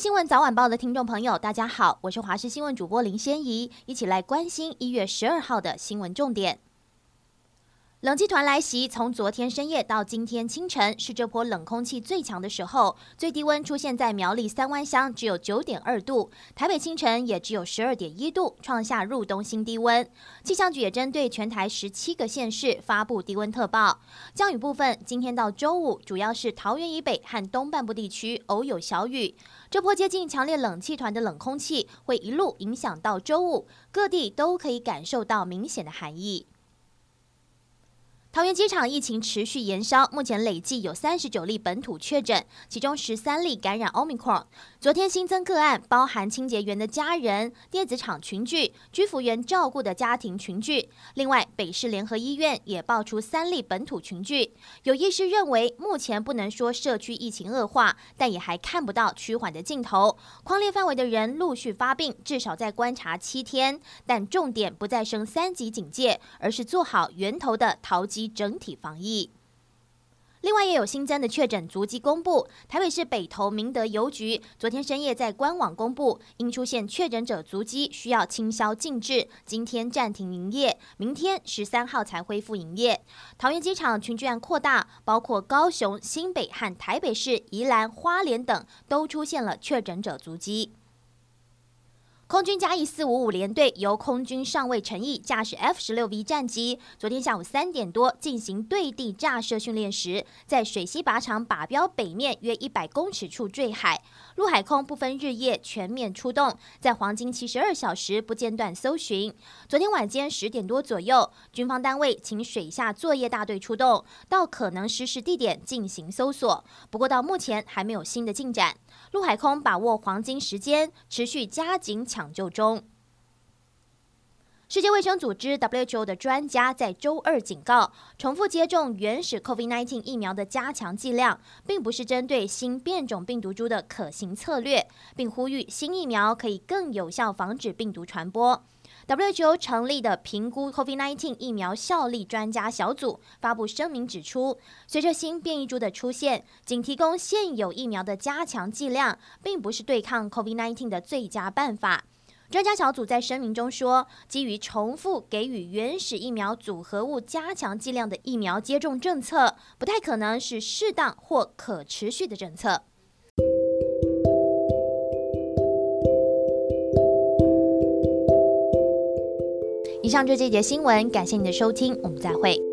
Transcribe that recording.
新闻早晚报的听众朋友，大家好，我是华视新闻主播林仙怡，一起来关心一月十二号的新闻重点。冷气团来袭，从昨天深夜到今天清晨，是这波冷空气最强的时候。最低温出现在苗栗三湾乡，只有九点二度；台北清晨也只有十二点一度，创下入冬新低温。气象局也针对全台十七个县市发布低温特报。降雨部分，今天到周五，主要是桃园以北和东半部地区偶有小雨。这波接近强烈冷气团的冷空气会一路影响到周五，各地都可以感受到明显的寒意。桃园机场疫情持续延烧，目前累计有三十九例本土确诊，其中十三例感染 Omicron。昨天新增个案包含清洁员的家人、电子厂群聚、居服员照顾的家庭群聚。另外，北市联合医院也爆出三例本土群聚。有医师认为，目前不能说社区疫情恶化，但也还看不到趋缓的尽头。框列范围的人陆续发病，至少在观察七天。但重点不再升三级警戒，而是做好源头的桃机整体防疫。另外，也有新增的确诊足迹公布。台北市北投明德邮局昨天深夜在官网公布，因出现确诊者足迹需要清消禁制，今天暂停营业，明天十三号才恢复营业。桃园机场群聚案扩大，包括高雄、新北和台北市、宜兰、花莲等都出现了确诊者足迹。空军嘉义四五五联队由空军上尉陈毅驾驶 F 十六 V 战机，昨天下午三点多进行对地炸射训练时，在水西靶场靶标北面约一百公尺处坠海。陆海空不分日夜全面出动，在黄金七十二小时不间断搜寻。昨天晚间十点多左右，军方单位请水下作业大队出动，到可能失事地点进行搜索。不过到目前还没有新的进展。陆海空把握黄金时间，持续加紧抢抢救中。世界卫生组织 WHO 的专家在周二警告，重复接种原始 COVID-19 疫苗的加强剂量，并不是针对新变种病毒株的可行策略，并呼吁新疫苗可以更有效防止病毒传播。WHO 成立的评估 COVID-19 疫苗效力专家小组发布声明指出，随着新变异株的出现，仅提供现有疫苗的加强剂量，并不是对抗 COVID-19 的最佳办法。专家小组在声明中说，基于重复给予原始疫苗组合物加强剂量的疫苗接种政策，不太可能是适当或可持续的政策。以上就这节新闻，感谢你的收听，我们再会。